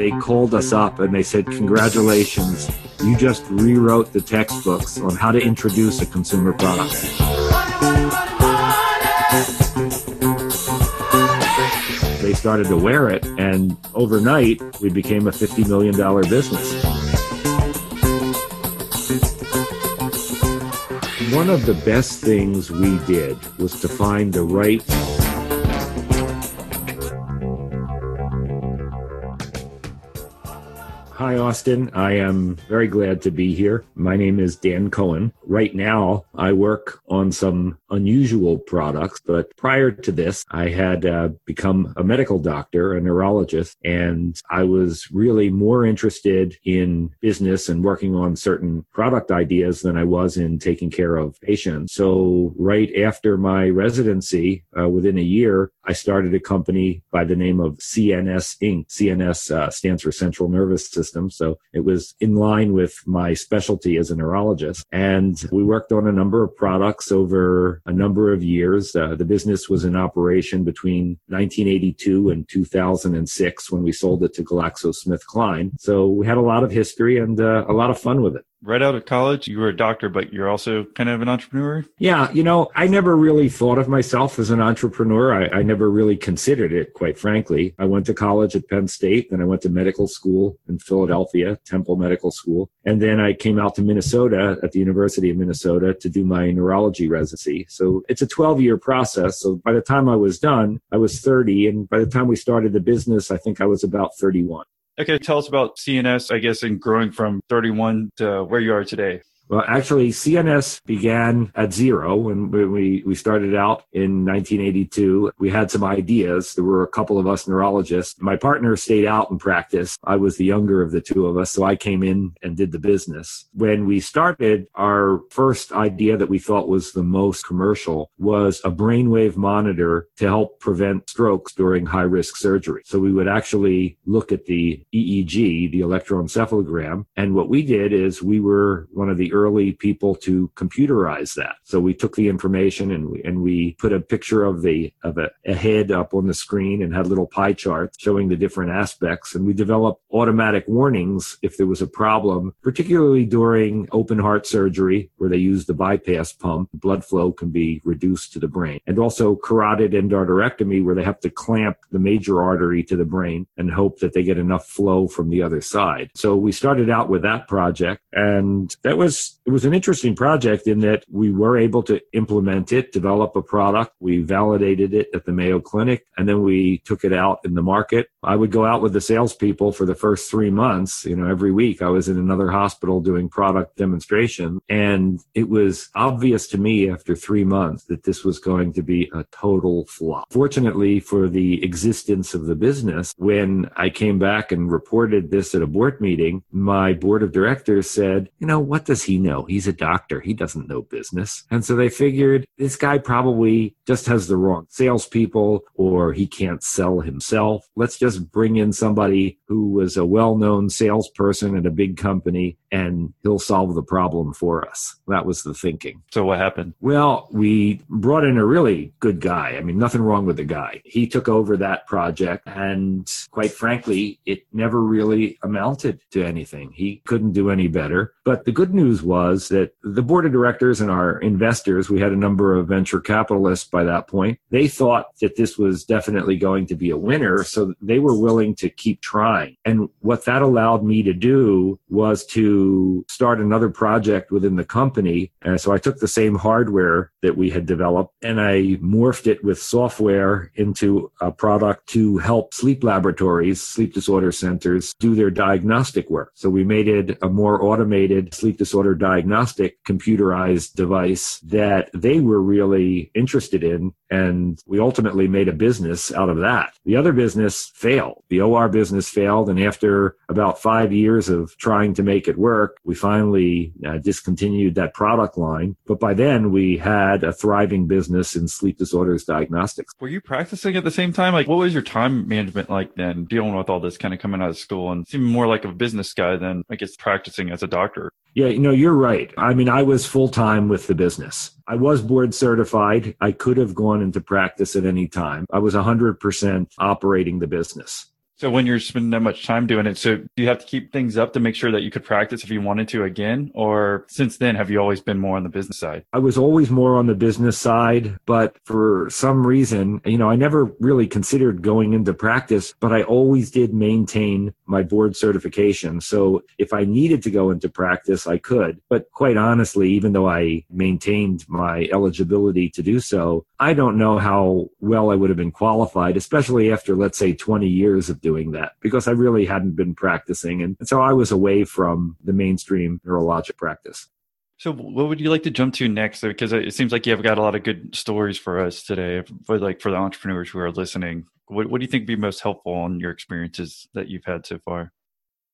they called us up and they said, Congratulations, you just rewrote the textbooks on how to introduce a consumer product. They started to wear it, and overnight, we became a $50 million business. One of the best things we did was to find the right Hi, Austin. I am very glad to be here. My name is Dan Cohen. Right now, I work on some unusual products, but prior to this, I had uh, become a medical doctor, a neurologist, and I was really more interested in business and working on certain product ideas than I was in taking care of patients. So, right after my residency, uh, within a year, I started a company by the name of CNS Inc. CNS uh, stands for Central Nervous System system. So it was in line with my specialty as a neurologist. And we worked on a number of products over a number of years. Uh, the business was in operation between 1982 and 2006 when we sold it to GlaxoSmithKline. So we had a lot of history and uh, a lot of fun with it right out of college, you were a doctor, but you're also kind of an entrepreneur? Yeah, you know, I never really thought of myself as an entrepreneur. I, I, never really considered it, quite frankly. I went to college at Penn State, then I went to medical school in Philadelphia, Temple Medical School. And then I came out to Minnesota at the University of Minnesota to do my neurology residency. So it's a 12 year process. So by the time I was done, I was 30. And by the time we started the business, I think I was about 31. Okay, tell us about CNS, I guess, and growing from 31 to where you are today. Well, actually, CNS began at zero when we, we started out in 1982. We had some ideas. There were a couple of us neurologists. My partner stayed out in practice. I was the younger of the two of us, so I came in and did the business. When we started, our first idea that we thought was the most commercial was a brainwave monitor to help prevent strokes during high risk surgery. So we would actually look at the EEG, the electroencephalogram. And what we did is we were one of the early people to computerize that. So we took the information and we, and we put a picture of the of a, a head up on the screen and had little pie charts showing the different aspects. And we developed automatic warnings if there was a problem, particularly during open heart surgery where they use the bypass pump. Blood flow can be reduced to the brain, and also carotid endarterectomy where they have to clamp the major artery to the brain and hope that they get enough flow from the other side. So we started out with that project, and that was it was an interesting project in that we were able to implement it, develop a product. We validated it at the Mayo Clinic, and then we took it out in the market. I would go out with the salespeople for the first three months. You know, every week I was in another hospital doing product demonstration, and it was obvious to me after three months that this was going to be a total flop. Fortunately for the existence of the business, when I came back and reported this at a board meeting, my board of directors said, you know, what does he know? He's a doctor. He doesn't know business. And so they figured this guy probably just has the wrong salespeople or he can't sell himself. Let's just bring in somebody who was a well known salesperson at a big company and he'll solve the problem for us. That was the thinking. So what happened? Well, we brought in a really good guy. I mean, nothing wrong with the guy. He took over that project and quite frankly, it never really amounted to anything. He couldn't do any better. But the good news was that the board of directors and our investors, we had a number of venture capitalists by that point, they thought that this was definitely going to be a winner. So they were willing to keep trying. And what that allowed me to do was to start another project within the company. And so I took the same hardware that we had developed and I morphed it with software into a product to help sleep laboratories, sleep disorder centers do their diagnostic work. So we made it a more automated sleep disorder diagnostic computerized device that they were really interested in. And we ultimately made a business out of that. The other business failed. The OR business failed. And after about five years of trying to make it work, we finally uh, discontinued that product line. But by then, we had a thriving business in sleep disorders diagnostics. Were you practicing at the same time? Like, what was your time management like then, dealing with all this kind of coming out of school and seeming more like a business guy than, I guess, practicing as a doctor? Yeah, you know, you're right. I mean, I was full time with the business. I was board certified. I could have gone into practice at any time. I was 100% operating the business. So when you're spending that much time doing it, so do you have to keep things up to make sure that you could practice if you wanted to again? Or since then, have you always been more on the business side? I was always more on the business side, but for some reason, you know, I never really considered going into practice, but I always did maintain my board certification. So if I needed to go into practice, I could. But quite honestly, even though I maintained my eligibility to do so, I don't know how well I would have been qualified, especially after, let's say, 20 years of doing that, because I really hadn't been practicing. And so I was away from the mainstream neurologic practice. So, what would you like to jump to next? Because it seems like you've got a lot of good stories for us today, for like for the entrepreneurs who are listening. What, what do you think would be most helpful on your experiences that you've had so far?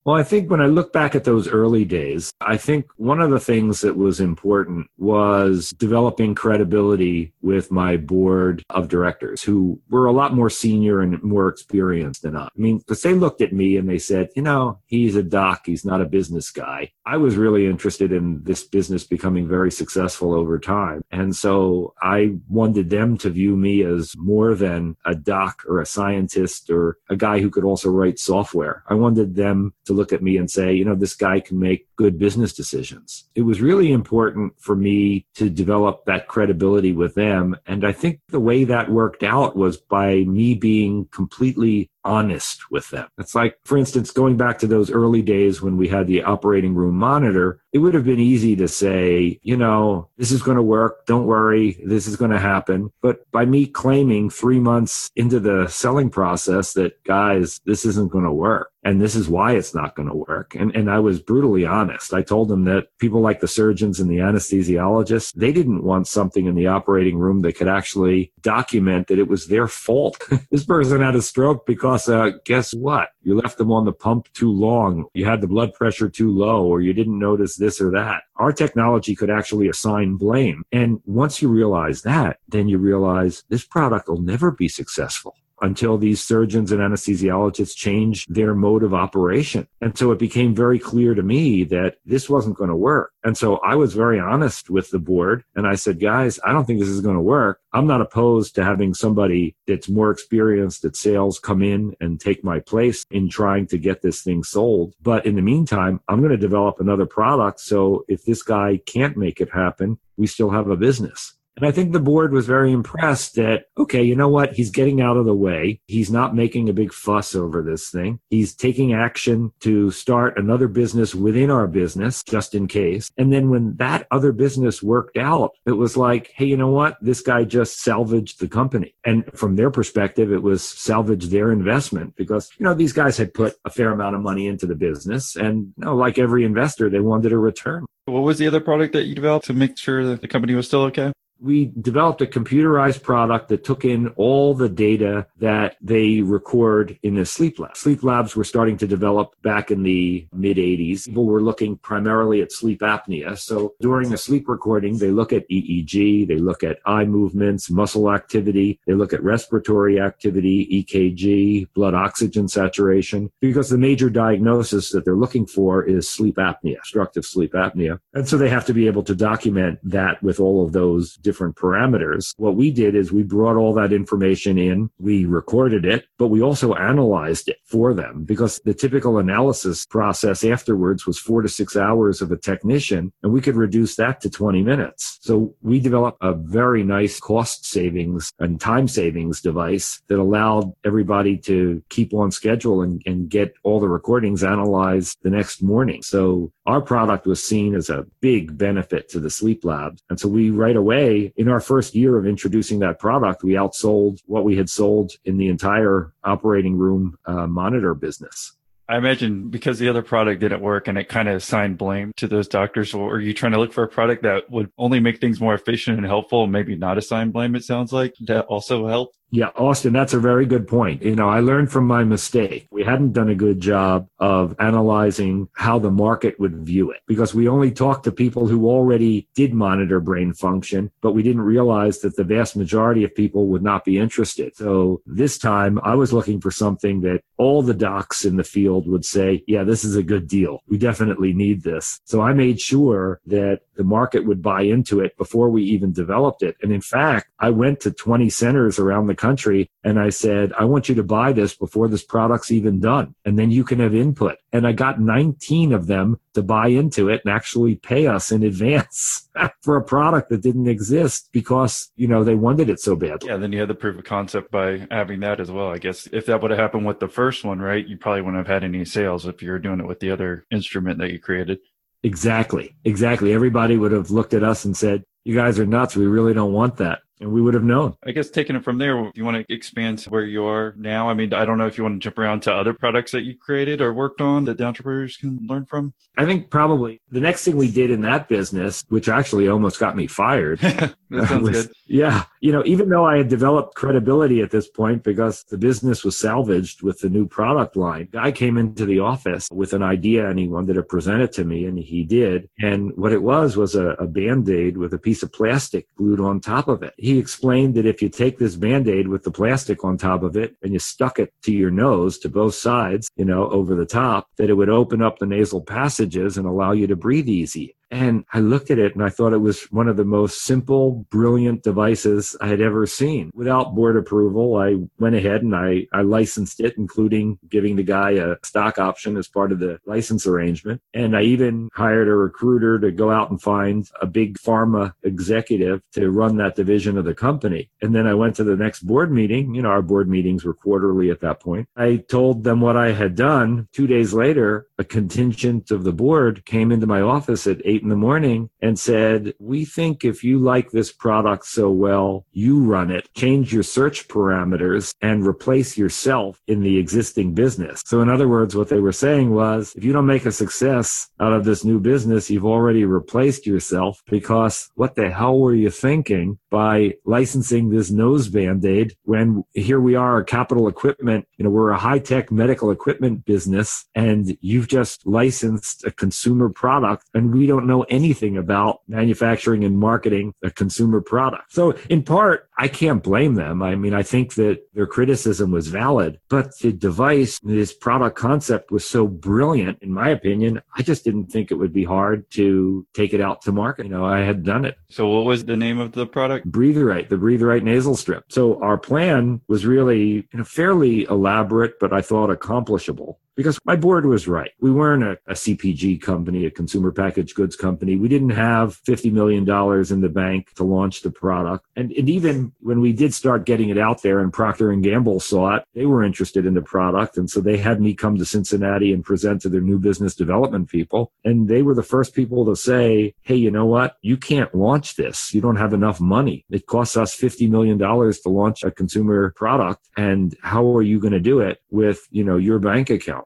Well, I think when I look back at those early days, I think one of the things that was important was developing credibility with my board of directors who were a lot more senior and more experienced than I. I mean, because they looked at me and they said, you know, he's a doc, he's not a business guy. I was really interested in this business becoming very successful over time. And so I wanted them to view me as more than a doc or a scientist or a guy who could also write software. I wanted them to look at me and say, you know, this guy can make good business decisions. It was really important for me to develop that credibility with them. And I think the way that worked out was by me being completely honest with them. It's like, for instance, going back to those early days when we had the operating room monitor, it would have been easy to say, you know, this is going to work. Don't worry. This is going to happen. But by me claiming three months into the selling process that, guys, this isn't going to work. And this is why it's not going to work. And, and I was brutally honest. I told them that people like the surgeons and the anesthesiologists, they didn't want something in the operating room that could actually document that it was their fault. this person had a stroke because uh, guess what? You left them on the pump too long. You had the blood pressure too low, or you didn't notice this or that. Our technology could actually assign blame. And once you realize that, then you realize this product will never be successful until these surgeons and anesthesiologists changed their mode of operation. And so it became very clear to me that this wasn't going to work. And so I was very honest with the board and I said, guys, I don't think this is going to work. I'm not opposed to having somebody that's more experienced at sales come in and take my place in trying to get this thing sold. But in the meantime, I'm going to develop another product. So if this guy can't make it happen, we still have a business. And I think the board was very impressed that, okay, you know what? He's getting out of the way. He's not making a big fuss over this thing. He's taking action to start another business within our business, just in case. And then when that other business worked out, it was like, hey, you know what? This guy just salvaged the company. And from their perspective, it was salvage their investment because, you know, these guys had put a fair amount of money into the business. And you know, like every investor, they wanted a return. What was the other product that you developed to make sure that the company was still okay? We developed a computerized product that took in all the data that they record in the sleep lab. Sleep labs were starting to develop back in the mid 80s. People were looking primarily at sleep apnea. So during a sleep recording, they look at EEG, they look at eye movements, muscle activity, they look at respiratory activity, EKG, blood oxygen saturation, because the major diagnosis that they're looking for is sleep apnea, obstructive sleep apnea. And so they have to be able to document that with all of those different parameters. What we did is we brought all that information in, we recorded it, but we also analyzed it for them because the typical analysis process afterwards was four to six hours of a technician, and we could reduce that to 20 minutes. So we developed a very nice cost savings and time savings device that allowed everybody to keep on schedule and, and get all the recordings analyzed the next morning. So our product was seen as a big benefit to the sleep labs. And so we right away in our first year of introducing that product, we outsold what we had sold in the entire operating room uh, monitor business. I imagine because the other product didn't work and it kind of assigned blame to those doctors, or are you trying to look for a product that would only make things more efficient and helpful, maybe not assign blame, it sounds like, that also help? Yeah, Austin, that's a very good point. You know, I learned from my mistake. We hadn't done a good job of analyzing how the market would view it because we only talked to people who already did monitor brain function, but we didn't realize that the vast majority of people would not be interested. So this time I was looking for something that all the docs in the field would say, yeah, this is a good deal. We definitely need this. So I made sure that the market would buy into it before we even developed it. And in fact, I went to 20 centers around the country and I said, I want you to buy this before this product's even done. And then you can have input. And I got 19 of them to buy into it and actually pay us in advance for a product that didn't exist because, you know, they wanted it so badly. Yeah. Then you had the proof of concept by having that as well. I guess if that would have happened with the first one, right, you probably wouldn't have had any sales if you were doing it with the other instrument that you created. Exactly. Exactly. Everybody would have looked at us and said, you guys are nuts. We really don't want that and we would have known. I guess taking it from there, if you want to expand to where you are now? I mean, I don't know if you want to jump around to other products that you created or worked on that the entrepreneurs can learn from. I think probably the next thing we did in that business, which actually almost got me fired. that sounds was, good. Yeah. You know, even though I had developed credibility at this point because the business was salvaged with the new product line, guy came into the office with an idea and he wanted to present it to me and he did. And what it was was a, a band-aid with a piece of plastic glued on top of it he explained that if you take this band-aid with the plastic on top of it and you stuck it to your nose to both sides, you know, over the top, that it would open up the nasal passages and allow you to breathe easy. And I looked at it and I thought it was one of the most simple, brilliant devices I had ever seen. Without board approval, I went ahead and I, I licensed it, including giving the guy a stock option as part of the license arrangement. And I even hired a recruiter to go out and find a big pharma executive to run that division of the company. And then I went to the next board meeting. You know, our board meetings were quarterly at that point. I told them what I had done. Two days later, a contingent of the board came into my office at 8 eight in the morning and said, we think if you like this product so well, you run it, change your search parameters and replace yourself in the existing business. So in other words, what they were saying was, if you don't make a success out of this new business, you've already replaced yourself because what the hell were you thinking by licensing this nose band-aid when here we are, capital equipment, you know, we're a high tech medical equipment business and you've just licensed a consumer product and we don't know anything about manufacturing and marketing a consumer product. So in part, I can't blame them. I mean, I think that their criticism was valid, but the device, this product concept was so brilliant, in my opinion. I just didn't think it would be hard to take it out to market. You know, I had done it. So what was the name of the product? Breathe-Right, the Breathe-Right nasal strip. So our plan was really you know, fairly elaborate, but I thought accomplishable because my board was right. We weren't a, a, CPG company, a consumer packaged goods company. We didn't have $50 million in the bank to launch the product. And, and even when we did start getting it out there and Procter and Gamble saw it, they were interested in the product. And so they had me come to Cincinnati and present to their new business development people. And they were the first people to say, Hey, you know what? You can't launch this. You don't have enough money. It costs us $50 million to launch a consumer product. And how are you going to do it with, you know, your bank account?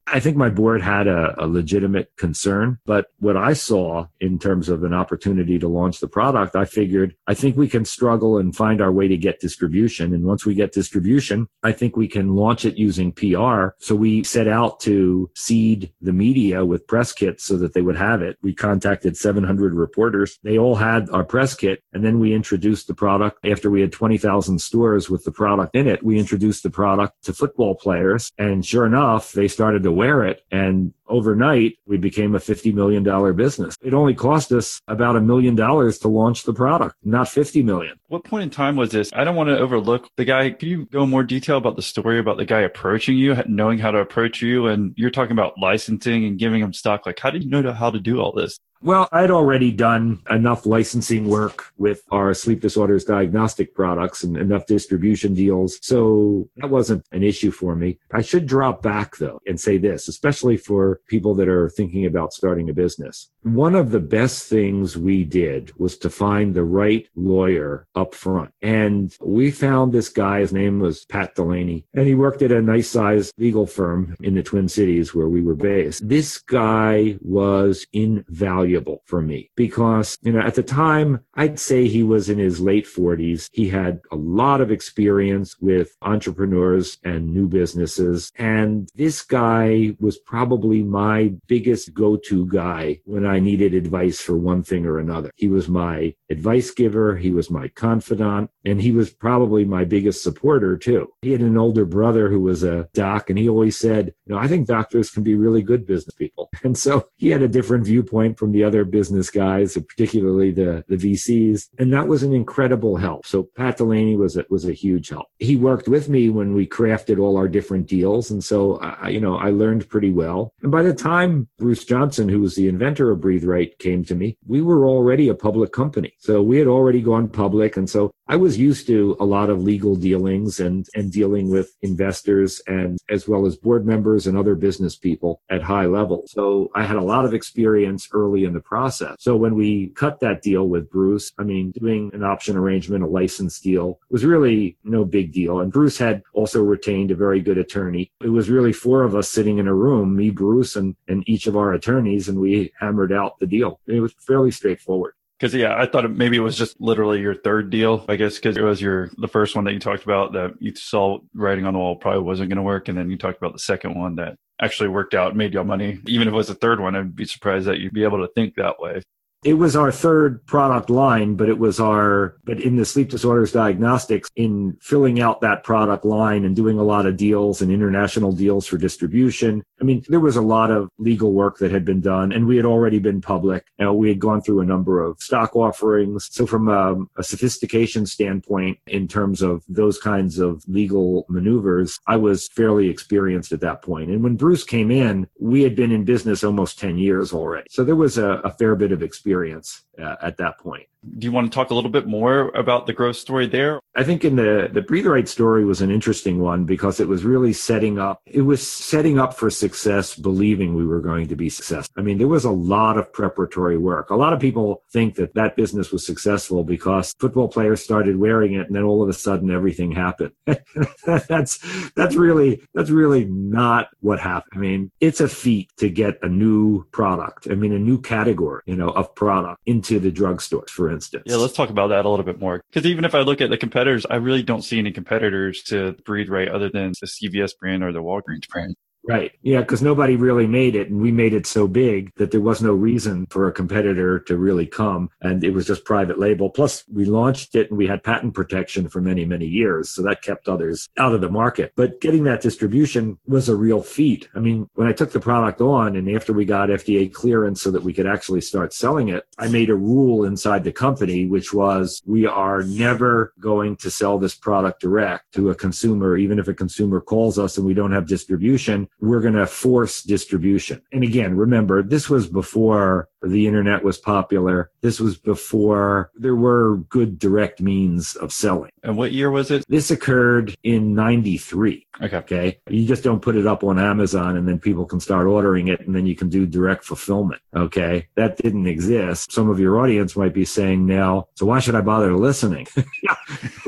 I think my board had a, a, legitimate concern, but what I saw in terms of an opportunity to launch the product, I figured I think we can struggle and find our way to get distribution. And once we get distribution, I think we can launch it using PR. So we set out to seed the media with press kits so that they would have it. We contacted 700 reporters. They all had our press kit. And then we introduced the product after we had 20,000 stores with the product in it. We introduced the product to football players. And sure enough, they started to wear it. And overnight, we became a $50 million business. It only cost us about a million dollars to launch the product, not 50 million. What point in time was this? I don't want to overlook the guy. Can you go more detail about the story about the guy approaching you, knowing how to approach you? And you're talking about licensing and giving him stock. Like, how did you know how to do all this? Well, I'd already done enough licensing work with our sleep disorders diagnostic products and enough distribution deals. So that wasn't an issue for me. I should drop back though and say this, especially for people that are thinking about starting a business. One of the best things we did was to find the right lawyer up front. And we found this guy, his name was Pat Delaney, and he worked at a nice sized legal firm in the Twin Cities where we were based. This guy was invaluable for me because, you know, at the time, I'd say he was in his late 40s. He had a lot of experience with entrepreneurs and new businesses. And this guy was probably my biggest go-to guy when I needed advice for one thing or another. He was my advice giver. He was my confidant and he was probably my biggest supporter too. He had an older brother who was a doc and he always said, know, I think doctors can be really good business people. And so he had a different viewpoint from the other business guys, particularly the, the VCs. And that was an incredible help. So Pat Delaney was a, was a huge help. He worked with me when we crafted all our different deals. And so, I, you know, I learned pretty well. And by the time Bruce Johnson, who was the inventor of Breathe Right, came to me, we were already a public company. So we had already gone public. And so I was used to a lot of legal dealings and, and dealing with investors and as well as board members and other business people at high levels. So I had a lot of experience early in the process. So when we cut that deal with Bruce, I mean, doing an option arrangement, a license deal was really no big deal. And Bruce had also retained a very good attorney. It was really four of us sitting in a room, me, Bruce, and, and each of our attorneys, and we hammered out the deal. It was fairly straightforward. Because yeah, I thought it, maybe it was just literally your third deal, I guess, because it was your the first one that you talked about that you saw writing on the wall probably wasn't going to work, and then you talked about the second one that actually worked out, made y'all money. Even if it was the third one, I'd be surprised that you'd be able to think that way. It was our third product line, but it was our, but in the sleep disorders diagnostics, in filling out that product line and doing a lot of deals and international deals for distribution. I mean, there was a lot of legal work that had been done and we had already been public. You know, we had gone through a number of stock offerings. So from a, a sophistication standpoint, in terms of those kinds of legal maneuvers, I was fairly experienced at that point. And when Bruce came in, we had been in business almost 10 years already. So there was a, a fair bit of experience uh, at that point. Do you want to talk a little bit more about the growth story there? I think in the the Breathe Right story was an interesting one because it was really setting up it was setting up for success believing we were going to be successful. I mean there was a lot of preparatory work. A lot of people think that that business was successful because football players started wearing it and then all of a sudden everything happened. that's that's really that's really not what happened. I mean, it's a feat to get a new product. I mean a new category, you know, of product into the drugstores for instance. Yeah, let's talk about that a little bit more. Because even if I look at the competitors, I really don't see any competitors to Breathe Right other than the CVS brand or the Walgreens brand. Right. Yeah, because nobody really made it, and we made it so big that there was no reason for a competitor to really come, and it was just private label. Plus, we launched it and we had patent protection for many, many years, so that kept others out of the market. But getting that distribution was a real feat. I mean, when I took the product on, and after we got FDA clearance so that we could actually start selling it, I made a rule inside the company, which was we are never going to sell this product direct to a consumer, even if a consumer calls us and we don't have distribution we're going to force distribution. And again, remember, this was before the internet was popular. This was before there were good direct means of selling. And what year was it? This occurred in 93. Okay. Okay. You just don't put it up on Amazon and then people can start ordering it and then you can do direct fulfillment. Okay. That didn't exist. Some of your audience might be saying now, so why should I bother listening?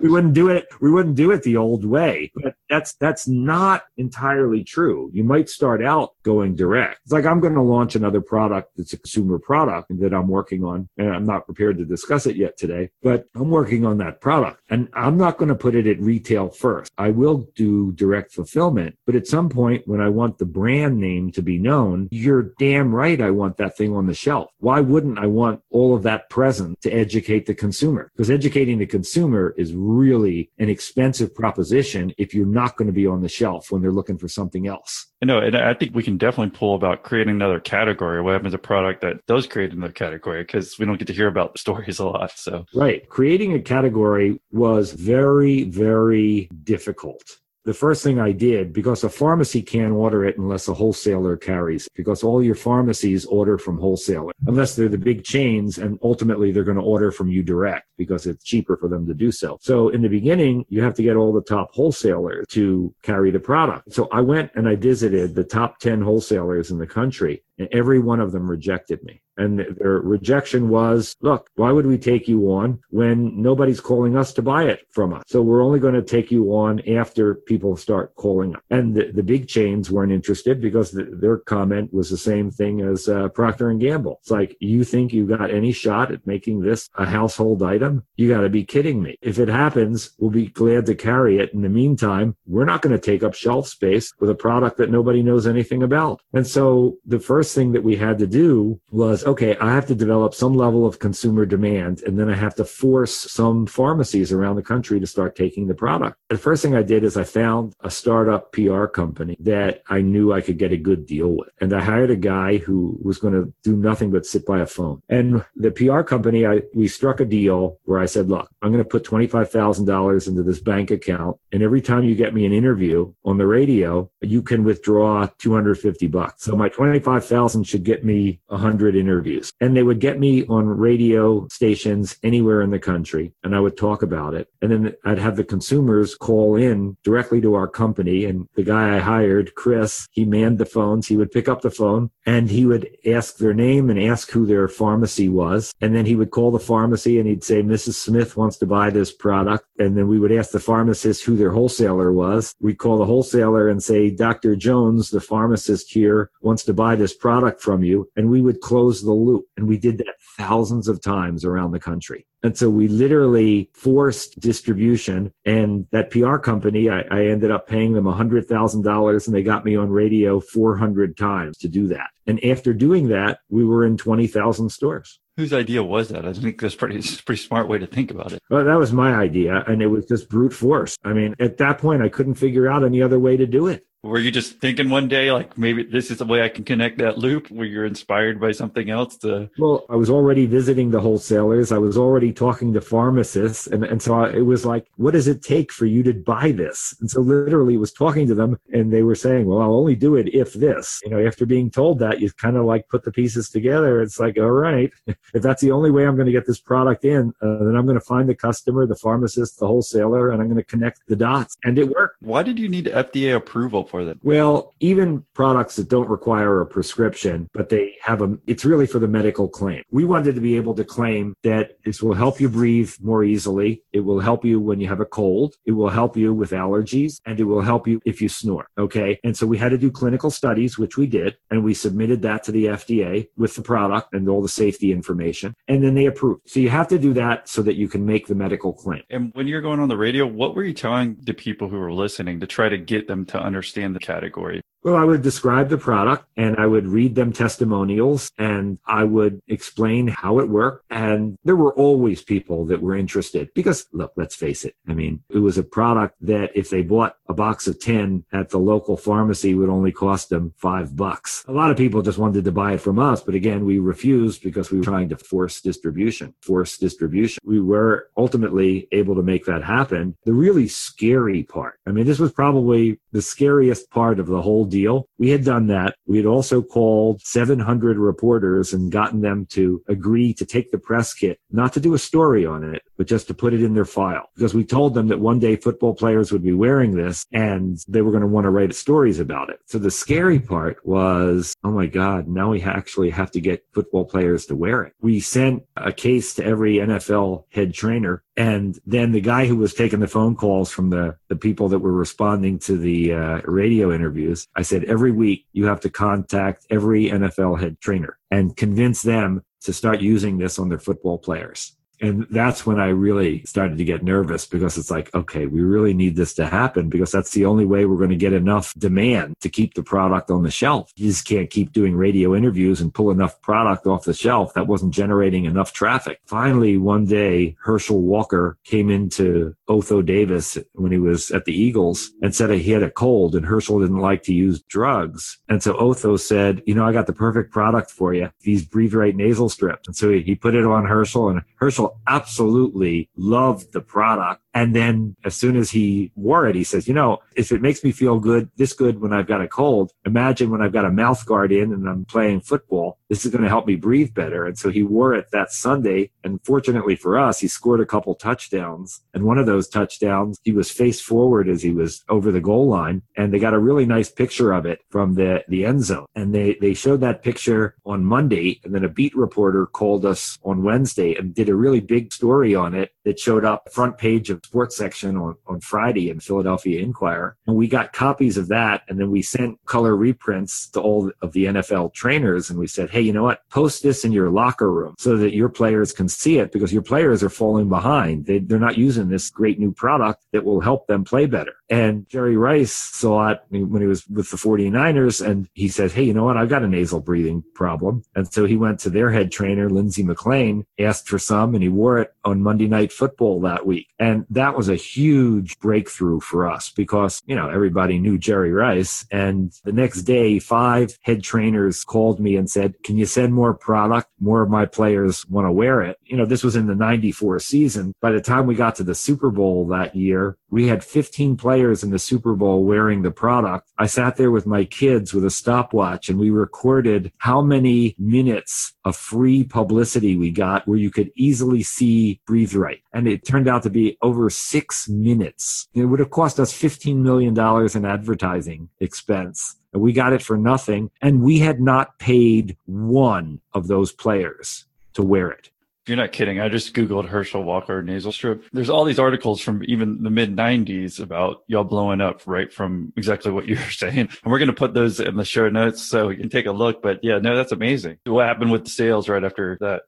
we wouldn't do it. We wouldn't do it the old way. But that's, that's not entirely true. You might start out going direct. It's like I'm going to launch another product it's a consumer product that I'm working on. And I'm not prepared to discuss it yet today, but I'm working on that product and I'm not going to put it at retail first. I will do direct fulfillment, but at some point when I want the brand name to be known, you're damn right. I want that thing on the shelf. Why wouldn't I want all of that present to educate the consumer? Because educating the consumer is really an expensive proposition if you're not going to be on the shelf when they're looking for something else. No, and I think we can definitely pull about creating another category. What happens to product that does create another category? Because we don't get to hear about stories a lot. So right, creating a category was very, very difficult the first thing I did, because a pharmacy can't order it unless a wholesaler carries, because all your pharmacies order from wholesaler, unless they're the big chains, and ultimately they're going to order from you direct because it's cheaper for them to do so. So in the beginning, you have to get all the top wholesalers to carry the product. So I went and I visited the top 10 wholesalers in the country, and every one of them rejected me. And their rejection was, look, why would we take you on when nobody's calling us to buy it from us? So we're only going to take you on after people start calling. And the, the big chains weren't interested because the, their comment was the same thing as uh, Procter and Gamble. It's like, you think you got any shot at making this a household item? You got to be kidding me. If it happens, we'll be glad to carry it. In the meantime, we're not going to take up shelf space with a product that nobody knows anything about. And so the first thing that we had to do was okay, I have to develop some level of consumer demand and then I have to force some pharmacies around the country to start taking the product. The first thing I did is I found a startup PR company that I knew I could get a good deal with. And I hired a guy who was going to do nothing but sit by a phone. And the PR company, I, we struck a deal where I said, look, I'm going to put $25,000 into this bank account. And every time you get me an interview on the radio, you can withdraw 250 bucks. So my 25,000 should get me 100 interviews. And they would get me on radio stations anywhere in the country. And I would talk about it. And then I'd have the consumers call in directly to our company. And the guy I hired, Chris, he manned the phones. He would pick up the phone and he would ask their name and ask who their pharmacy was. And then he would call the pharmacy and he'd say, Mrs. Smith wants to buy this product. And then we would ask the pharmacist who their wholesaler was. We'd call the wholesaler and say, Dr. Jones, the pharmacist here wants to buy this product from you. And we would close the loop. And we did that thousands of times around the country. And so we literally forced distribution and that PR company, I, I ended up paying them $100,000 and they got me on radio 400 times to do that. And after doing that, we were in 20,000 stores. Whose idea was that? I think that's pretty pretty smart way to think about it. Well, that was my idea, and it was just brute force. I mean, at that point, I couldn't figure out any other way to do it. Were you just thinking one day, like maybe this is the way I can connect that loop? Where you're inspired by something else to? Well, I was already visiting the wholesalers. I was already talking to pharmacists, and and so I, it was like, what does it take for you to buy this? And so literally, was talking to them, and they were saying, well, I'll only do it if this. You know, after being told that, you kind of like put the pieces together. It's like, all right, if that's the only way I'm going to get this product in, uh, then I'm going to find the customer, the pharmacist, the wholesaler, and I'm going to connect the dots, and it worked. Why did you need FDA approval? For that? Well, even products that don't require a prescription, but they have a, it's really for the medical claim. We wanted to be able to claim that this will help you breathe more easily. It will help you when you have a cold. It will help you with allergies and it will help you if you snore. Okay. And so we had to do clinical studies, which we did, and we submitted that to the FDA with the product and all the safety information. And then they approved. So you have to do that so that you can make the medical claim. And when you're going on the radio, what were you telling the people who were listening to try to get them to understand the category? Well, I would describe the product and I would read them testimonials and I would explain how it worked. And there were always people that were interested because look, let's face it. I mean, it was a product that if they bought a box of 10 at the local pharmacy would only cost them five bucks. A lot of people just wanted to buy it from us. But again, we refused because we were trying to force distribution, force distribution. We were ultimately able to make that happen. The really scary part. I mean, this was probably the scariest part of the whole deal. We had done that. We had also called 700 reporters and gotten them to agree to take the press kit, not to do a story on it, but just to put it in their file. Because we told them that one day football players would be wearing this and they were going to want to write stories about it. So the scary part was, oh my God, now we actually have to get football players to wear it. We sent a case to every NFL head trainer and then the guy who was taking the phone calls from the, the people that were responding to the uh, radio interviews, I said, every week you have to contact every NFL head trainer and convince them to start using this on their football players. And that's when I really started to get nervous because it's like, okay, we really need this to happen because that's the only way we're going to get enough demand to keep the product on the shelf. You just can't keep doing radio interviews and pull enough product off the shelf. That wasn't generating enough traffic. Finally, one day, Herschel Walker came into Otho Davis when he was at the Eagles and said he had a cold and Herschel didn't like to use drugs. And so Otho said, you know, I got the perfect product for you. These breathe right nasal strips. And so he, he put it on Herschel and Herschel absolutely loved the product. And then as soon as he wore it, he says, you know, if it makes me feel good, this good when I've got a cold, imagine when I've got a mouth guard in and I'm playing football, this is going to help me breathe better. And so he wore it that Sunday. And fortunately for us, he scored a couple touchdowns. And one of those touchdowns, he was face forward as he was over the goal line. And they got a really nice picture of it from the, the end zone. And they, they showed that picture on Monday. And then a beat reporter called us on Wednesday and did a really big story on it that showed up front page of sports section on, on Friday in Philadelphia Inquirer. And we got copies of that. And then we sent color reprints to all of the NFL trainers. And we said, Hey, you know what? Post this in your locker room so that your players can see it because your players are falling behind. They, they're not using this great new product that will help them play better. And Jerry Rice saw it when he was with the 49ers and he said, Hey, you know what? I've got a nasal breathing problem. And so he went to their head trainer, Lindsy McLean, asked for some and he wore it on Monday Night Football that week. And that was a huge breakthrough for us because, you know, everybody knew Jerry Rice. And the next day, five head trainers called me and said, Can you send more product? More of my players want to wear it. You know, this was in the 94 season. By the time we got to the Super Bowl that year, we had 15 players in the Super Bowl wearing the product. I sat there with my kids with a stopwatch and we recorded how many minutes of free publicity we got where you could easily see Breathe Right. And it turned out to be over six minutes. It would have cost us $15 million in advertising expense. And we got it for nothing. And we had not paid one of those players to wear it. You're not kidding. I just Googled Herschel Walker nasal strip. There's all these articles from even the mid 90s about y'all blowing up right from exactly what you were saying. And we're going to put those in the show notes so you can take a look. But yeah, no, that's amazing. What happened with the sales right after that?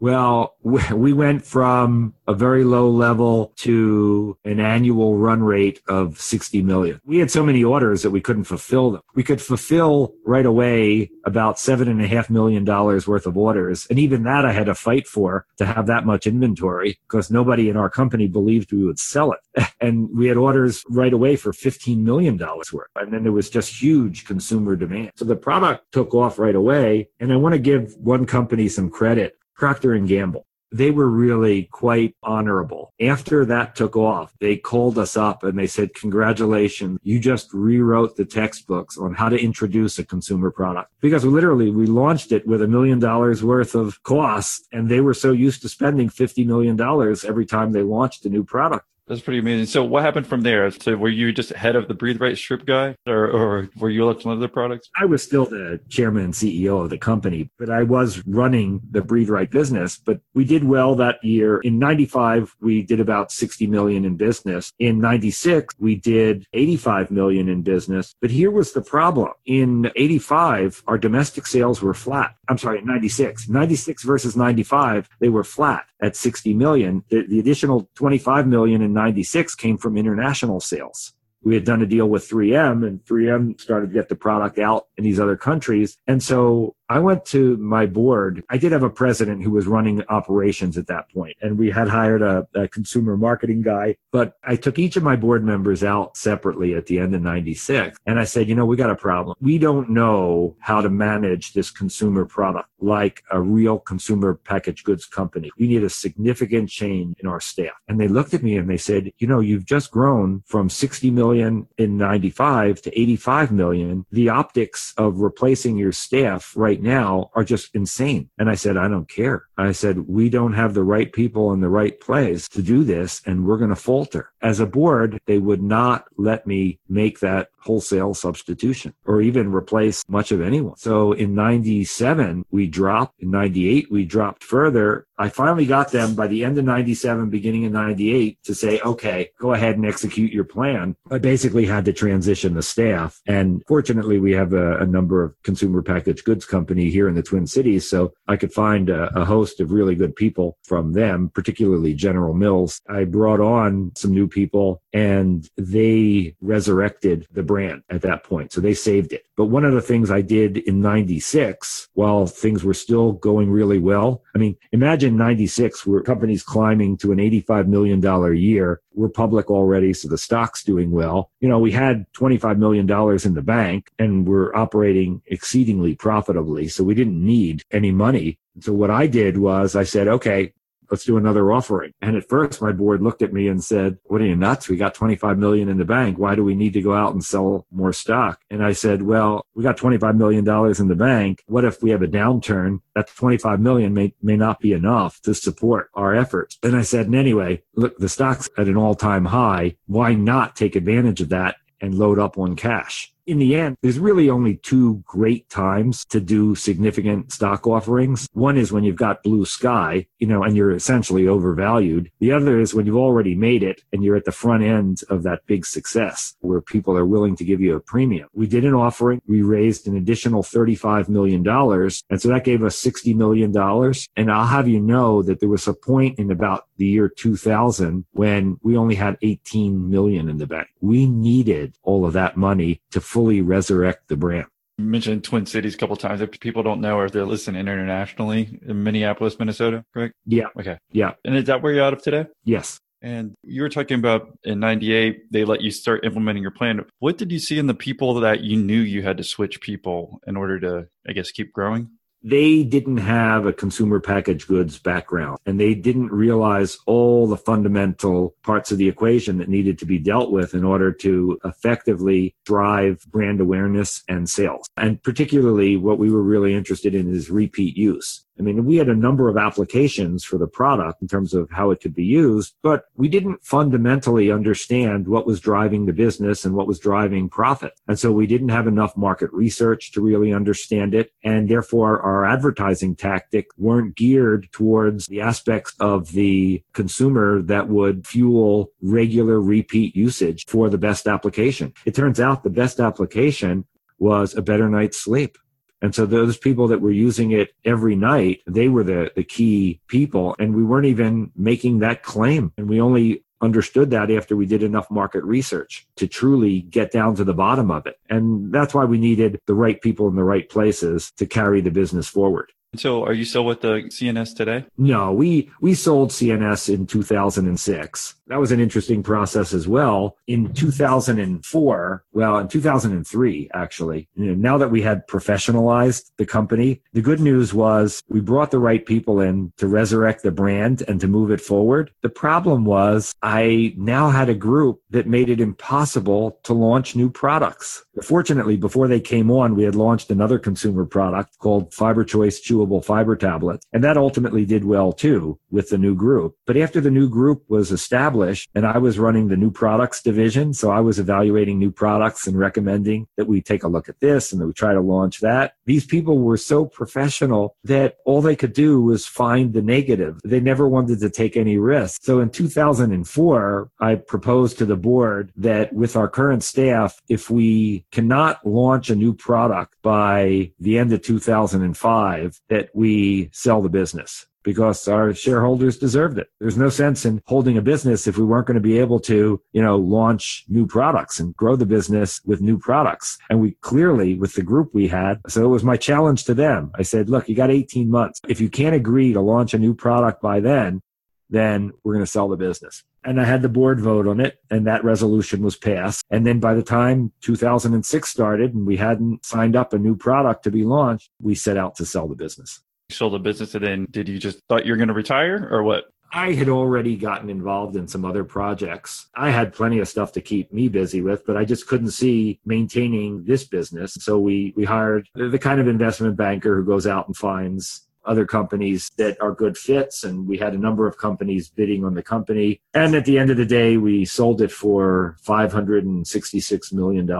Well, we went from a very low level to an annual run rate of 60 million. We had so many orders that we couldn't fulfill them. We could fulfill right away about seven and a half million dollars worth of orders. And even that I had to fight for to have that much inventory because nobody in our company believed we would sell it. And we had orders right away for $15 million worth. And then there was just huge consumer demand. So the product took off right away. And I want to give one company some credit Procter and Gamble. They were really quite honorable. After that took off, they called us up and they said, congratulations. You just rewrote the textbooks on how to introduce a consumer product because literally we launched it with a million dollars worth of cost and they were so used to spending $50 million every time they launched a new product. That's pretty amazing. So what happened from there? So were you just head of the Breathe Right strip guy or, or were you looking at other products? I was still the chairman and CEO of the company, but I was running the Breathe Right business. But we did well that year. In 95, we did about 60 million in business. In 96, we did 85 million in business. But here was the problem. In 85, our domestic sales were flat. I'm sorry, 96. 96 versus 95, they were flat at 60 million. The, the additional 25 million in 96 came from international sales we had done a deal with 3M and 3M started to get the product out in these other countries. And so I went to my board. I did have a president who was running operations at that point, and we had hired a, a, consumer marketing guy. But I took each of my board members out separately at the end of 96. And I said, you know, we got a problem. We don't know how to manage this consumer product like a real consumer packaged goods company. We need a significant change in our staff. And they looked at me and they said, you know, you've just grown from 60 million in 95 to 85 million. The optics of replacing your staff right right now are just insane. And I said, I don't care. I said, we don't have the right people in the right place to do this and we're going to falter. As a board, they would not let me make that wholesale substitution or even replace much of anyone. So in 97, we dropped. In 98, we dropped further. I finally got them by the end of 97, beginning of 98 to say, okay, go ahead and execute your plan. I basically had to transition the staff. And fortunately, we have a, a number of consumer packaged goods company here in the Twin Cities. So I could find a, a host of really good people from them, particularly General Mills. I brought on some new people and they resurrected the brand at that point. So they saved it. But one of the things I did in 96, while things were still going really well, I mean, imagine 96 where companies climbing to an $85 million year. We're public already, so the stock's doing well. You know, we had $25 million in the bank and we're operating exceedingly profitably. So we didn't need any money. So what I did was I said, okay, let's do another offering. And at first my board looked at me and said, what are you nuts? We got 25 million in the bank. Why do we need to go out and sell more stock? And I said, well, we got 25 million dollars in the bank. What if we have a downturn? That 25 million may, may not be enough to support our efforts. And I said, and anyway, look, the stock's at an all time high. Why not take advantage of that and load up on cash? In the end, there's really only two great times to do significant stock offerings. One is when you've got blue sky, you know, and you're essentially overvalued. The other is when you've already made it and you're at the front end of that big success where people are willing to give you a premium. We did an offering. We raised an additional $35 million. And so that gave us $60 million. And I'll have you know that there was a point in about the year 2000 when we only had 18 million in the bank. We needed all of that money to fully resurrect the brand. You mentioned Twin Cities a couple times. If people don't know or if they're listening internationally in Minneapolis, Minnesota, correct? Yeah. Okay. Yeah. And is that where you're out of today? Yes. And you were talking about in 98, they let you start implementing your plan. What did you see in the people that you knew you had to switch people in order to, I guess, keep growing? They didn't have a consumer packaged goods background and they didn't realize all the fundamental parts of the equation that needed to be dealt with in order to effectively drive brand awareness and sales. And particularly what we were really interested in is repeat use. I mean, we had a number of applications for the product in terms of how it could be used, but we didn't fundamentally understand what was driving the business and what was driving profit. And so we didn't have enough market research to really understand it. And therefore our advertising tactic weren't geared towards the aspects of the consumer that would fuel regular repeat usage for the best application. It turns out the best application was a better night's sleep. And so those people that were using it every night, they were the, the key people. And we weren't even making that claim. And we only understood that after we did enough market research to truly get down to the bottom of it. And that's why we needed the right people in the right places to carry the business forward. So are you still with the CNS today? No, we, we sold CNS in 2006. That was an interesting process as well. In 2004, well, in 2003, actually, you know, now that we had professionalized the company, the good news was we brought the right people in to resurrect the brand and to move it forward. The problem was I now had a group that made it impossible to launch new products. Fortunately, before they came on, we had launched another consumer product called FiberChoice Chew chewable fiber tablets. And that ultimately did well too with the new group. But after the new group was established and I was running the new products division, so I was evaluating new products and recommending that we take a look at this and that we try to launch that. These people were so professional that all they could do was find the negative. They never wanted to take any risks. So in 2004, I proposed to the board that with our current staff, if we cannot launch a new product by the end of 2005, that we sell the business because our shareholders deserved it. There's no sense in holding a business if we weren't going to be able to, you know, launch new products and grow the business with new products. And we clearly, with the group we had, so it was my challenge to them. I said, look, you got 18 months. If you can't agree to launch a new product by then, then we're going to sell the business. And I had the board vote on it, and that resolution was passed. And then by the time 2006 started and we hadn't signed up a new product to be launched, we set out to sell the business. You sold the business, and then did you just thought you're going to retire or what? I had already gotten involved in some other projects. I had plenty of stuff to keep me busy with, but I just couldn't see maintaining this business. So we, we hired the kind of investment banker who goes out and finds other companies that are good fits. And we had a number of companies bidding on the company. And at the end of the day, we sold it for $566 million to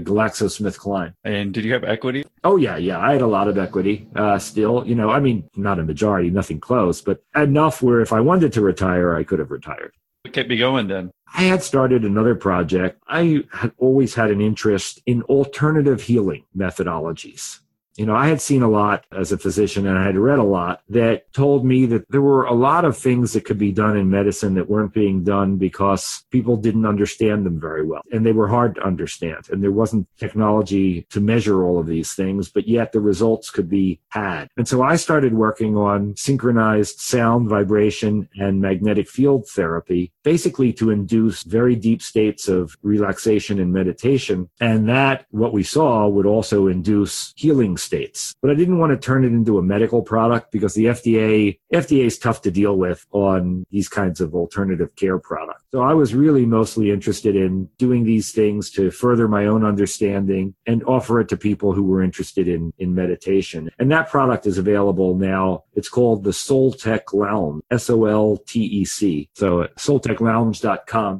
GlaxoSmithKline. And did you have equity? Oh, yeah, yeah. I had a lot of equity uh, still. You know, I mean, not a majority, nothing close, but enough where if I wanted to retire, I could have retired. What kept me going then? I had started another project. I had always had an interest in alternative healing methodologies. You know, I had seen a lot as a physician and I had read a lot that told me that there were a lot of things that could be done in medicine that weren't being done because people didn't understand them very well and they were hard to understand. And there wasn't technology to measure all of these things, but yet the results could be had. And so I started working on synchronized sound, vibration, and magnetic field therapy, basically to induce very deep states of relaxation and meditation. And that, what we saw, would also induce healing states. But I didn't want to turn it into a medical product because the FDA, FDA is tough to deal with on these kinds of alternative care products. So I was really mostly interested in doing these things to further my own understanding and offer it to people who were interested in, in meditation. And that product is available now. It's called the Soltec Lounge, S-O-L-T-E-C. So at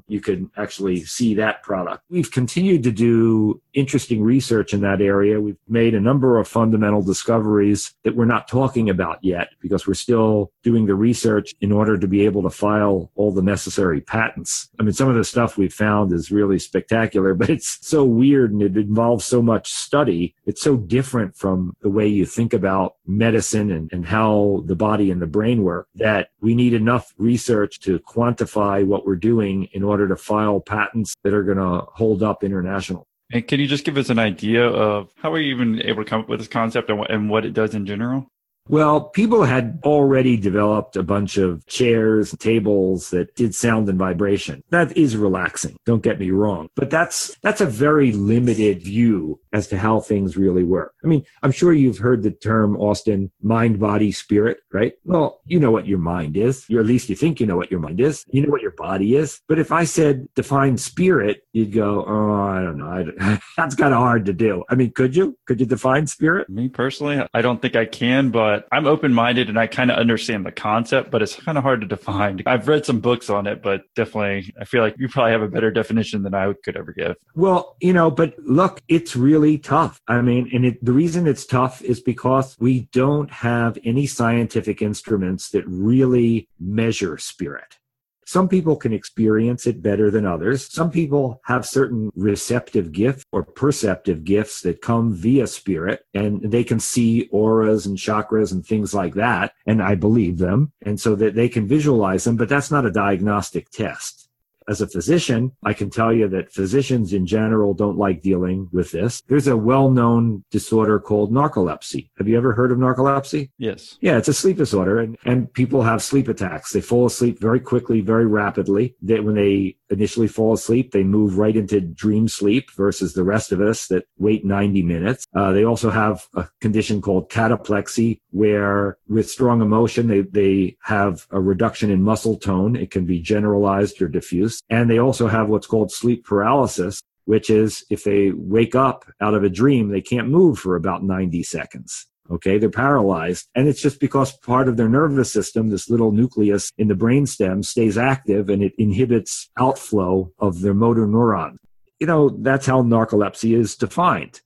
you can actually see that product. We've continued to do interesting research in that area. We've made a number of fundamental discoveries that we're not talking about yet because we're still doing the research in order to be able to file all the necessary patents. I mean, some of the stuff we've found is really spectacular, but it's so weird and it involves so much study. It's so different from the way you think about medicine and, and how the body and the brain work that we need enough research to quantify what we're doing in order to file patents that are going to hold up international. And can you just give us an idea of how are you even able to come up with this concept and what, and what it does in general? Well, people had already developed a bunch of chairs tables that did sound and vibration. That is relaxing. Don't get me wrong. But that's, that's a very limited view as to how things really work. I mean, I'm sure you've heard the term, Austin, mind, body, spirit, right? Well, you know what your mind is. Or at least you think you know what your mind is. You know what your body is. But if I said define spirit, you'd go, oh, I don't know. I, that's kind of hard to do. I mean, could you? Could you define spirit? Me personally, I don't think I can, but I'm open minded and I kind of understand the concept, but it's kind of hard to define. I've read some books on it, but definitely I feel like you probably have a better definition than I could ever give. Well, you know, but look, it's really tough. I mean, and it, the reason it's tough is because we don't have any scientific instruments that really measure spirit. Some people can experience it better than others. Some people have certain receptive gifts or perceptive gifts that come via spirit and they can see auras and chakras and things like that. And I believe them. And so that they can visualize them, but that's not a diagnostic test as a physician, I can tell you that physicians in general don't like dealing with this. There's a well-known disorder called narcolepsy. Have you ever heard of narcolepsy? Yes. Yeah, it's a sleep disorder and, and people have sleep attacks. They fall asleep very quickly, very rapidly. That when they initially fall asleep, they move right into dream sleep versus the rest of us that wait 90 minutes. Uh, they also have a condition called cataplexy where with strong emotion, they, they have a reduction in muscle tone. It can be generalized or diffuse. And they also have what's called sleep paralysis, which is if they wake up out of a dream, they can't move for about 90 seconds. Okay. They're paralyzed. And it's just because part of their nervous system, this little nucleus in the brainstem stays active and it inhibits outflow of their motor neuron. You know, that's how narcolepsy is defined.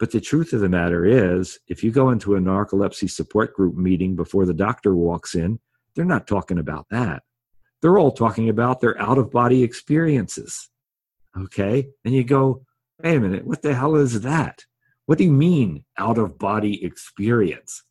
But the truth of the matter is, if you go into a narcolepsy support group meeting before the doctor walks in, they're not talking about that. They're all talking about their out of body experiences. Okay. And you go, wait a minute, what the hell is that? What do you mean out of body experience?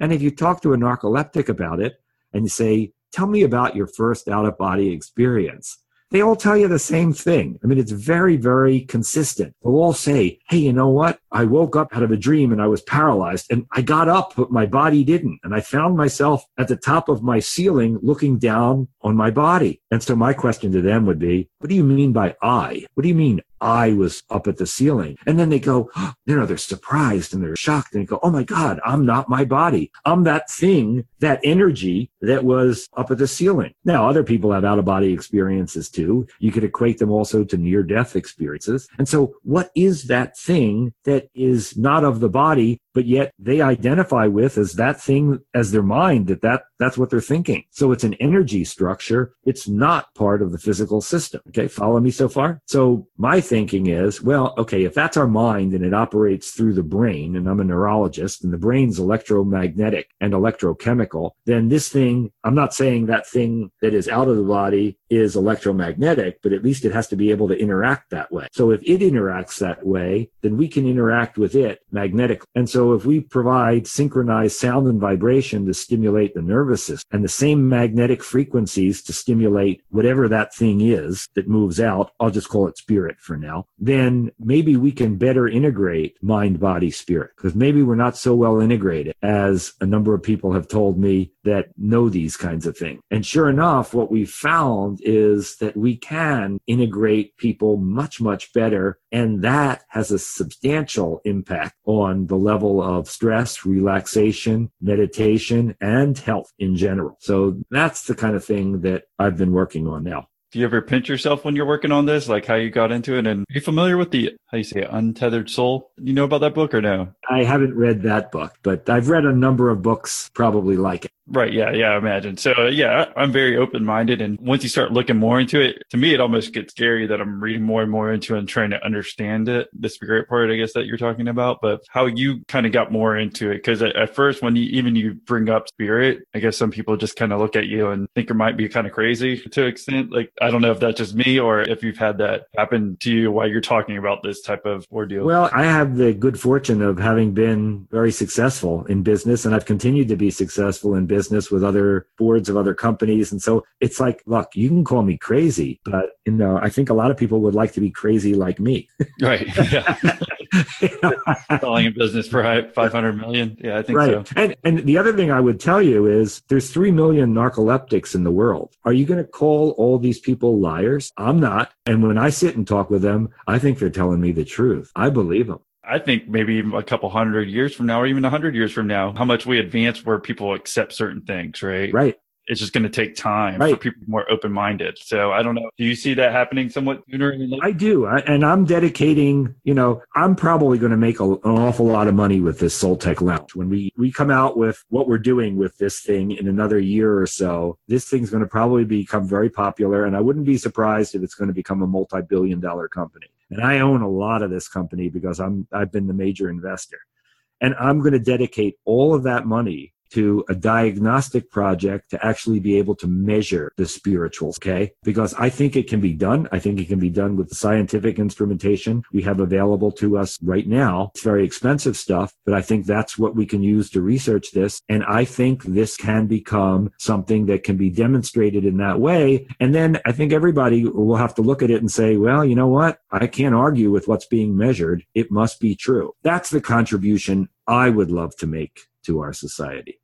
And if you talk to a narcoleptic about it and you say, tell me about your first out of body experience, they all tell you the same thing. I mean, it's very, very consistent. They'll all say, Hey, you know what? I woke up out of a dream and I was paralyzed and I got up, but my body didn't. And I found myself at the top of my ceiling looking down on my body. And so my question to them would be, what do you mean by I? What do you mean I was up at the ceiling. And then they go, you know, they're surprised and they're shocked and they go, oh my God, I'm not my body. I'm that thing, that energy that was up at the ceiling. Now, other people have out of body experiences too. You could equate them also to near death experiences. And so what is that thing that is not of the body, but yet they identify with as that thing as their mind that, that that's what they're thinking. So it's an energy structure. It's not part of the physical system. Okay. Follow me so far. So my thinking is, well, okay, if that's our mind and it operates through the brain and I'm a neurologist and the brain's electromagnetic and electrochemical, then this thing, I'm not saying that thing that is out of the body is electromagnetic, but at least it has to be able to interact that way. So if it interacts that way, then we can interact with it magnetically. And so if we provide synchronized sound and vibration to stimulate the nervous system and the same magnetic frequencies to stimulate whatever that thing is that moves out, I'll just call it spirit for now, then maybe we can better integrate mind, body, spirit because maybe we're not so well integrated as a number of people have told me that know these kinds of things. And sure enough, what we found is that we can integrate people much, much better. And that has a substantial impact on the level level of stress, relaxation, meditation, and health in general. So that's the kind of thing that I've been working on now. Do you ever pinch yourself when you're working on this, like how you got into it? And are you familiar with the how you say it, untethered soul? You know about that book or no? I haven't read that book, but I've read a number of books probably like it. Right. Yeah. Yeah. I imagine. So uh, yeah, I'm very open minded. And once you start looking more into it, to me, it almost gets scary that I'm reading more and more into it and trying to understand it. The spirit part, I guess, that you're talking about, but how you kind of got more into it. Cause at, at first, when you, even you bring up spirit, I guess some people just kind of look at you and think it might be kind of crazy to an extent. Like, I don't know if that's just me or if you've had that happen to you while you're talking about this type of ordeal. Well, I have the good fortune of having been very successful in business and I've continued to be successful in business with other boards of other companies. And so it's like, look, you can call me crazy, but you know, I think a lot of people would like to be crazy like me. right. Yeah. Selling a business for 500 million. Yeah, I think right. so. And, and the other thing I would tell you is there's 3 million narcoleptics in the world. Are you going to call all these people liars? I'm not. And when I sit and talk with them, I think they're telling me the truth. I believe them. I think maybe a couple hundred years from now, or even a hundred years from now, how much we advance where people accept certain things, right? Right. It's just going to take time right. for people more open minded. So I don't know. Do you see that happening somewhat sooner? I do. I, and I'm dedicating, you know, I'm probably going to make a, an awful lot of money with this Soltec Lounge. When we, we come out with what we're doing with this thing in another year or so, this thing's going to probably become very popular. And I wouldn't be surprised if it's going to become a multi billion dollar company and I own a lot of this company because I'm I've been the major investor. And I'm going to dedicate all of that money to a diagnostic project to actually be able to measure the spirituals, okay? Because I think it can be done. I think it can be done with the scientific instrumentation we have available to us right now. It's very expensive stuff, but I think that's what we can use to research this. And I think this can become something that can be demonstrated in that way. And then I think everybody will have to look at it and say, well, you know what? I can't argue with what's being measured. It must be true. That's the contribution I would love to make to our society.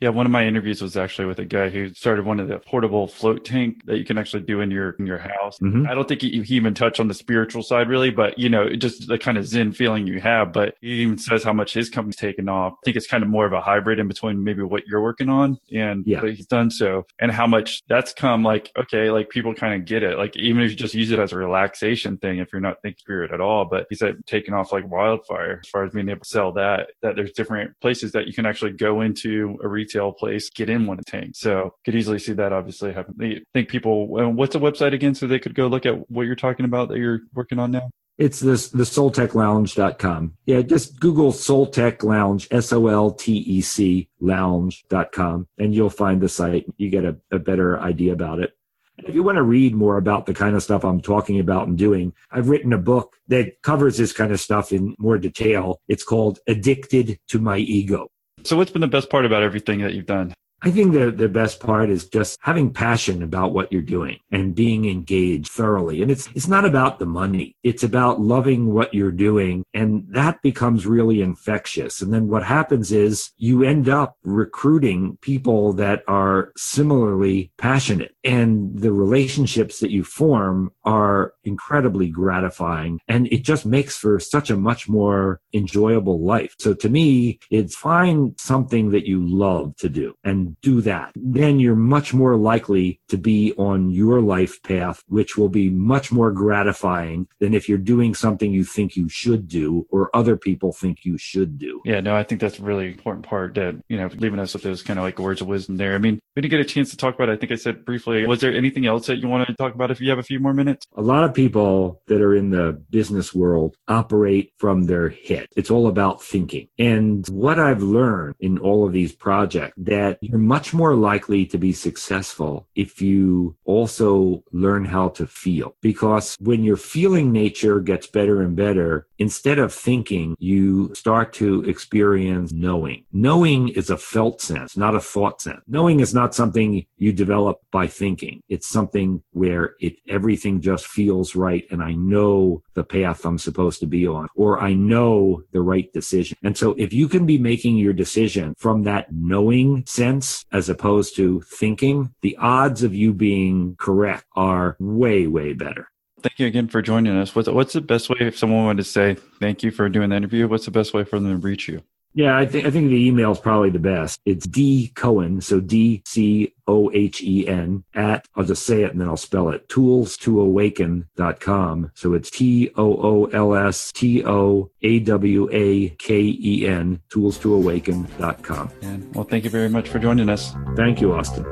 Yeah, one of my interviews was actually with a guy who started one of the portable float tank that you can actually do in your in your house. Mm-hmm. I don't think he, he, even touched on the spiritual side really, but you know, just the kind of zen feeling you have. But he even says how much his company's taken off. I think it's kind of more of a hybrid in between maybe what you're working on and yeah. what he's done so, and how much that's come. Like, okay, like people kind of get it. Like even if you just use it as a relaxation thing, if you're not thinking spirit at all. But he said taking off like wildfire as far as being able to sell that. That there's different places that you can actually go into a retail retail place get in one tank. So could easily see that obviously happen. I think people, uh, what's the website again so they could go look at what you're talking about that you're working on now? It's this the solteclounge.com. Yeah, just Google Soltec Lounge, S O L T E C lounge.com, and you'll find the site. You get a, a better idea about it. If you want to read more about the kind of stuff I'm talking about and doing, I've written a book that covers this kind of stuff in more detail. It's called Addicted to My Ego. So, what's been the best part about everything that you've done? I think the, the best part is just having passion about what you're doing and being engaged thoroughly. And it's, it's not about the money. It's about loving what you're doing. And that becomes really infectious. And then what happens is you end up recruiting people that are similarly passionate and the relationships that you form are incredibly gratifying. And it just makes for such a much more enjoyable life. So to me, it's find something that you love to do and do that, then you're much more likely to be on your life path, which will be much more gratifying than if you're doing something you think you should do or other people think you should do. Yeah, no, I think that's a really important part that, you know, leaving us with those kind of like words of wisdom there. I mean, we didn't get a chance to talk about it. I think I said briefly. Was there anything else that you want to talk about if you have a few more minutes? A lot of people that are in the business world operate from their head. It's all about thinking. And what I've learned in all of these projects that you're much more likely to be successful if you also learn how to feel. Because when your feeling nature gets better and better, instead of thinking, you start to experience knowing. Knowing is a felt sense, not a thought sense. Knowing is not something you develop by thinking. It's something where it everything just feels right and I know the path I'm supposed to be on or I know the right decision. And so if you can be making your decision from that knowing sense as opposed to thinking, the odds of you being correct are way, way better. Thank you again for joining us. What's, what's the best way if someone wanted to say thank you for doing the interview? What's the best way for them to reach you? Yeah, I think I think the email is probably the best. It's D Cohen, so D C O H E N at I'll just say it and then I'll spell it. Tools to awaken.com. So it's T O O L S T O A W A K E N, tools to awaken.com. And well, thank you very much for joining us. Thank you, Austin.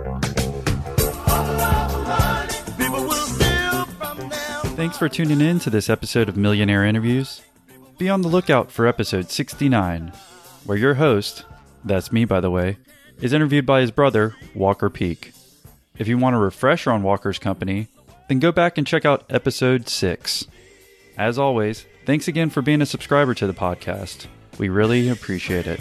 Thanks for tuning in to this episode of Millionaire Interviews. Be on the lookout for episode 69, where your host, that's me by the way, is interviewed by his brother, Walker Peak. If you want a refresher on Walker's company, then go back and check out episode 6. As always, thanks again for being a subscriber to the podcast. We really appreciate it.